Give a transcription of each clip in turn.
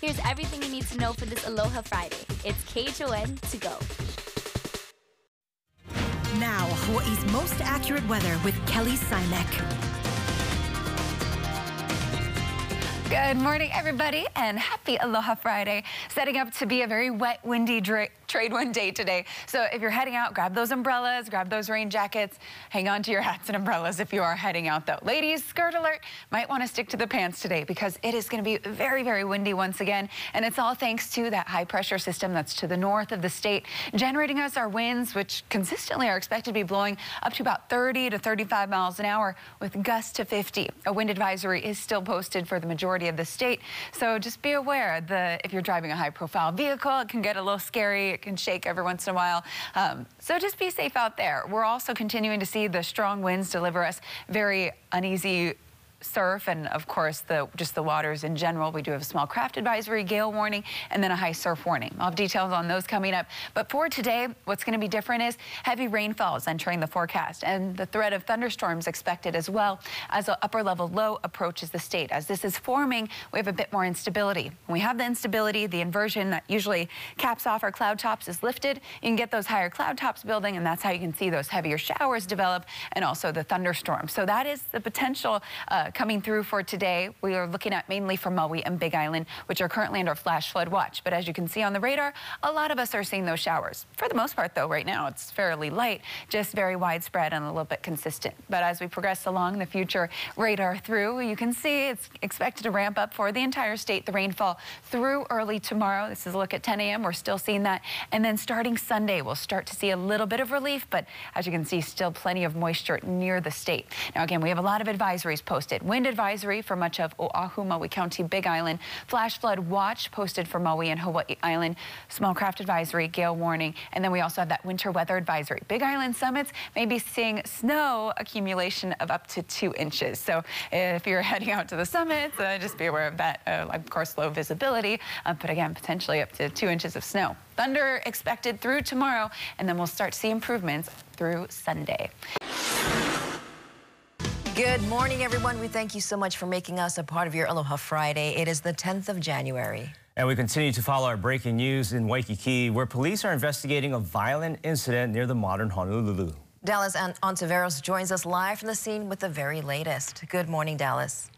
Here's everything you need to know for this Aloha Friday. It's KHON to go. Now, Hawaii's most accurate weather with Kelly Simek. Good morning, everybody, and happy Aloha Friday. Setting up to be a very wet, windy trade wind day today. So if you're heading out, grab those umbrellas, grab those rain jackets, hang on to your hats and umbrellas if you are heading out, though. Ladies, skirt alert, might want to stick to the pants today because it is going to be very, very windy once again. And it's all thanks to that high pressure system that's to the north of the state, generating us our winds, which consistently are expected to be blowing up to about 30 to 35 miles an hour with gusts to 50. A wind advisory is still posted for the majority majority of the state. So just be aware that if you're driving a high profile vehicle, it can get a little scary. It can shake every once in a while. Um, so just be safe out there. We're also continuing to see the strong winds deliver us very uneasy surf and of course the just the waters in general. We do have a small craft advisory, gale warning, and then a high surf warning. I'll have details on those coming up. But for today, what's going to be different is heavy rainfalls entering the forecast and the threat of thunderstorms expected as well as an upper level low approaches the state. As this is forming, we have a bit more instability. When we have the instability, the inversion that usually caps off our cloud tops is lifted. You can get those higher cloud tops building, and that's how you can see those heavier showers develop and also the thunderstorms. So that is the potential uh, coming through for today. We are looking at mainly for Maui and Big Island, which are currently under flash flood watch. But as you can see on the radar, a lot of us are seeing those showers. For the most part, though, right now it's fairly light, just very widespread and a little bit consistent. But as we progress along the future radar through, you can see it's expected to ramp up for the entire state, the rainfall through early tomorrow. This is a look at 10 a.m. We're still seeing that. And then starting Sunday, we'll start to see a little bit of relief, but as you can see, still plenty of moisture near the state. Now, again, we have a lot of advisories posted wind advisory for much of Oahu, Maui County, Big Island, flash flood watch posted for Maui and Hawaii Island, small craft advisory, gale warning, and then we also have that winter weather advisory. Big Island summits may be seeing snow accumulation of up to two inches. So if you're heading out to the summits, uh, just be aware of that. Uh, of course, low visibility, uh, but again, potentially up to two inches of snow. Thunder expected through tomorrow, and then we'll start to see improvements through Sunday. Good morning, everyone. We thank you so much for making us a part of your Aloha Friday. It is the 10th of January. And we continue to follow our breaking news in Waikiki, where police are investigating a violent incident near the modern Honolulu. Dallas Ontiveros joins us live from the scene with the very latest. Good morning, Dallas.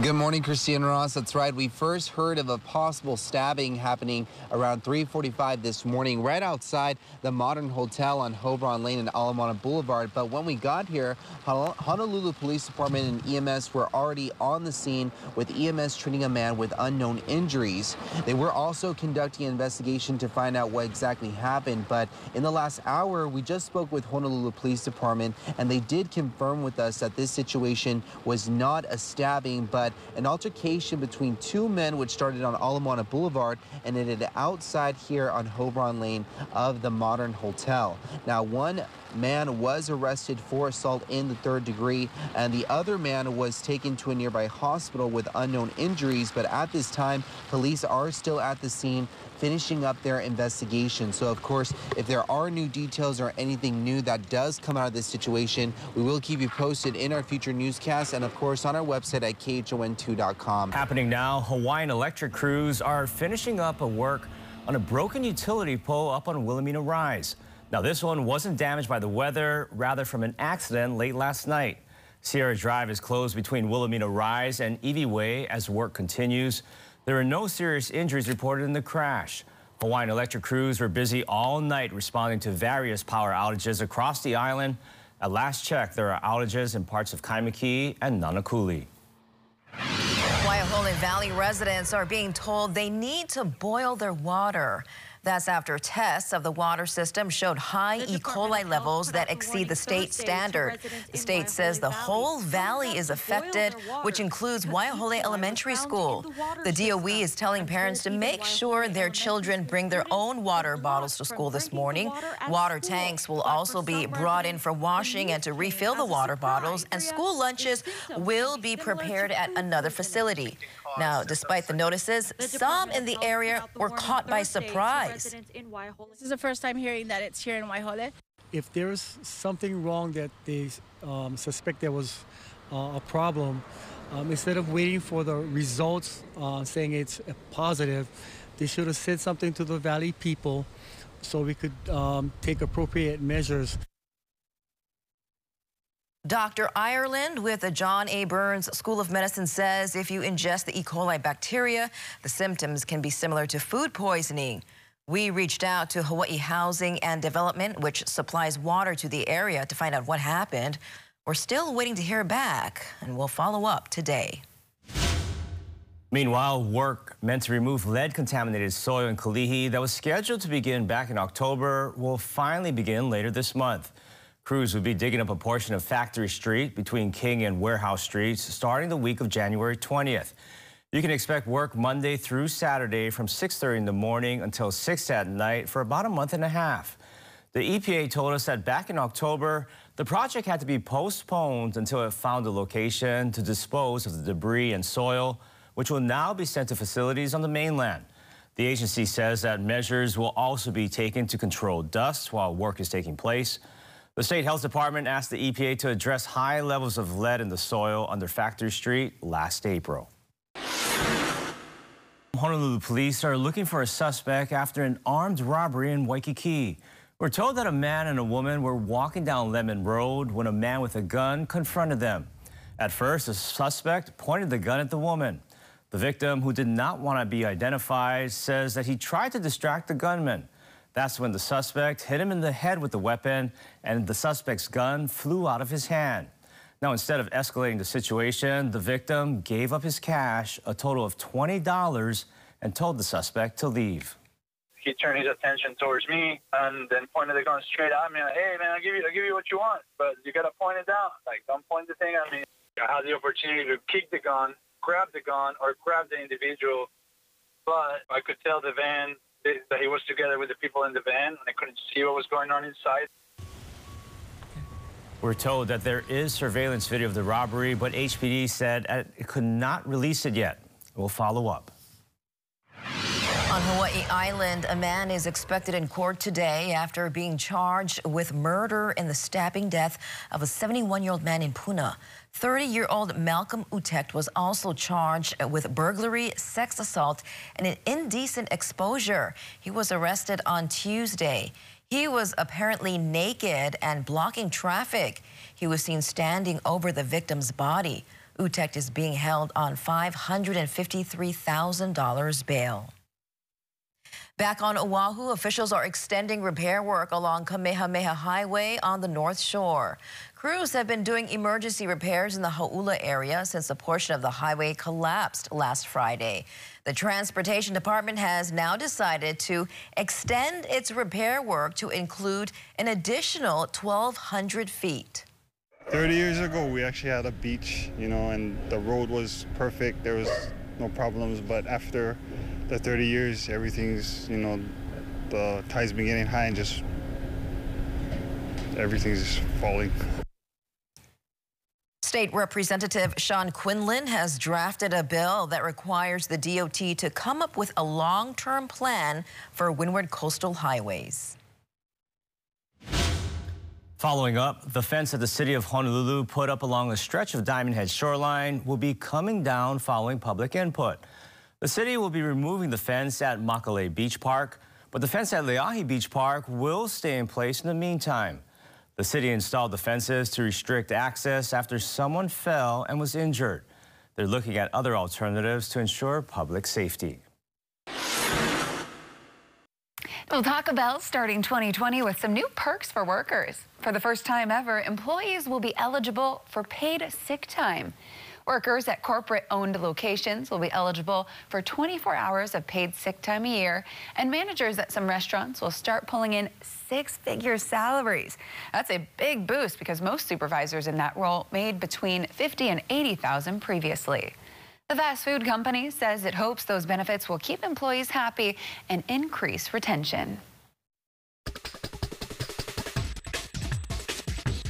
Good morning, Christian Ross. That's right. We first heard of a possible stabbing happening around 345 this morning right outside the Modern Hotel on Hobron Lane and Ala Moana Boulevard. But when we got here, Honolulu Police Department and EMS were already on the scene with EMS treating a man with unknown injuries. They were also conducting an investigation to find out what exactly happened. But in the last hour, we just spoke with Honolulu Police Department and they did confirm with us that this situation was not a stabbing but an altercation between two men which started on Ala Moana Boulevard and ended outside here on Hobron Lane of the Modern Hotel. Now, one man was arrested for assault in the third degree, and the other man was taken to a nearby hospital with unknown injuries. But at this time, police are still at the scene finishing up their investigation. So, of course, if there are new details or anything new that does come out of this situation, we will keep you posted in our future newscasts and, of course, on our website at KHON2.com. Happening now, Hawaiian electric crews are finishing up a work on a broken utility pole up on Wilhelmina Rise. Now, this one wasn't damaged by the weather, rather from an accident late last night. Sierra Drive is closed between Wilhelmina Rise and Evie Way as work continues. There are no serious injuries reported in the crash. Hawaiian electric crews were busy all night responding to various power outages across the island. At last check, there are outages in parts of Kaimuki and Nanakuli. Waiahole Valley residents are being told they need to boil their water. That's after tests of the water system showed high E. coli levels that exceed the state standard. The state says the whole valley is affected, which includes Waiahole Elementary School. The DOE is telling parents to make sure their children bring their own water bottles to school this morning. Water tanks will also be brought in for washing and to refill the water bottles, and school lunches will be prepared at another facility. Now, despite the notices, some in the area were caught by surprise. This is the first time hearing that it's here in Waiahole. If there's something wrong that they um, suspect there was uh, a problem, Um, instead of waiting for the results uh, saying it's positive, they should have said something to the Valley people so we could um, take appropriate measures. Dr. Ireland with the John A. Burns School of Medicine says if you ingest the E. coli bacteria, the symptoms can be similar to food poisoning. We reached out to Hawaii Housing and Development, which supplies water to the area, to find out what happened. We're still waiting to hear back, and we'll follow up today. Meanwhile, work meant to remove lead-contaminated soil in Kalihi that was scheduled to begin back in October will finally begin later this month. Crews will be digging up a portion of Factory Street between King and Warehouse Streets starting the week of January 20th. You can expect work Monday through Saturday from 6.30 in the morning until 6 at night for about a month and a half. The EPA told us that back in October, the project had to be postponed until it found a location to dispose of the debris and soil, which will now be sent to facilities on the mainland. The agency says that measures will also be taken to control dust while work is taking place. The State Health Department asked the EPA to address high levels of lead in the soil under Factory Street last April. Honolulu police are looking for a suspect after an armed robbery in Waikiki. We're told that a man and a woman were walking down Lemon Road when a man with a gun confronted them. At first, the suspect pointed the gun at the woman. The victim, who did not want to be identified, says that he tried to distract the gunman. That's when the suspect hit him in the head with the weapon and the suspect's gun flew out of his hand. Now, instead of escalating the situation, the victim gave up his cash, a total of $20, and told the suspect to leave. He turned his attention towards me and then pointed the gun straight at me. Like, hey, man, I'll give you, I'll give you what you want, but you got to point it down. Like, don't point the thing at me. I had the opportunity to kick the gun, grab the gun, or grab the individual, but I could tell the van that he was together with the people in the van, and I couldn't see what was going on inside. We're told that there is surveillance video of the robbery, but HPD said uh, it could not release it yet. We'll follow up. Hawaii Island, a man is expected in court today after being charged with murder in the stabbing death of a 71-year-old man in Puna. 30-year-old Malcolm Utect was also charged with burglary, sex assault, and an indecent exposure. He was arrested on Tuesday. He was apparently naked and blocking traffic. He was seen standing over the victim's body. Utect is being held on $553,000 bail. Back on Oahu, officials are extending repair work along Kamehameha Highway on the North Shore. Crews have been doing emergency repairs in the Hauula area since a portion of the highway collapsed last Friday. The Transportation Department has now decided to extend its repair work to include an additional 1,200 feet. 30 years ago, we actually had a beach, you know, and the road was perfect. There was no problems, but after the 30 years, everything's, you know, the tide's been getting high and just everything's just falling. State Representative Sean Quinlan has drafted a bill that requires the DOT to come up with a long-term plan for windward coastal highways. Following up, the fence that the city of Honolulu put up along a stretch of Diamond Head shoreline will be coming down following public input. The city will be removing the fence at Makalei Beach Park, but the fence at Leahi Beach Park will stay in place in the meantime. The city installed the fences to restrict access after someone fell and was injured. They're looking at other alternatives to ensure public safety. Well, Taco Bell starting 2020 with some new perks for workers. For the first time ever, employees will be eligible for paid sick time. Workers at corporate-owned locations will be eligible for 24 hours of paid sick time a year, and managers at some restaurants will start pulling in six-figure salaries. That's a big boost because most supervisors in that role made between 50 and 80,000 previously. The fast food company says it hopes those benefits will keep employees happy and increase retention.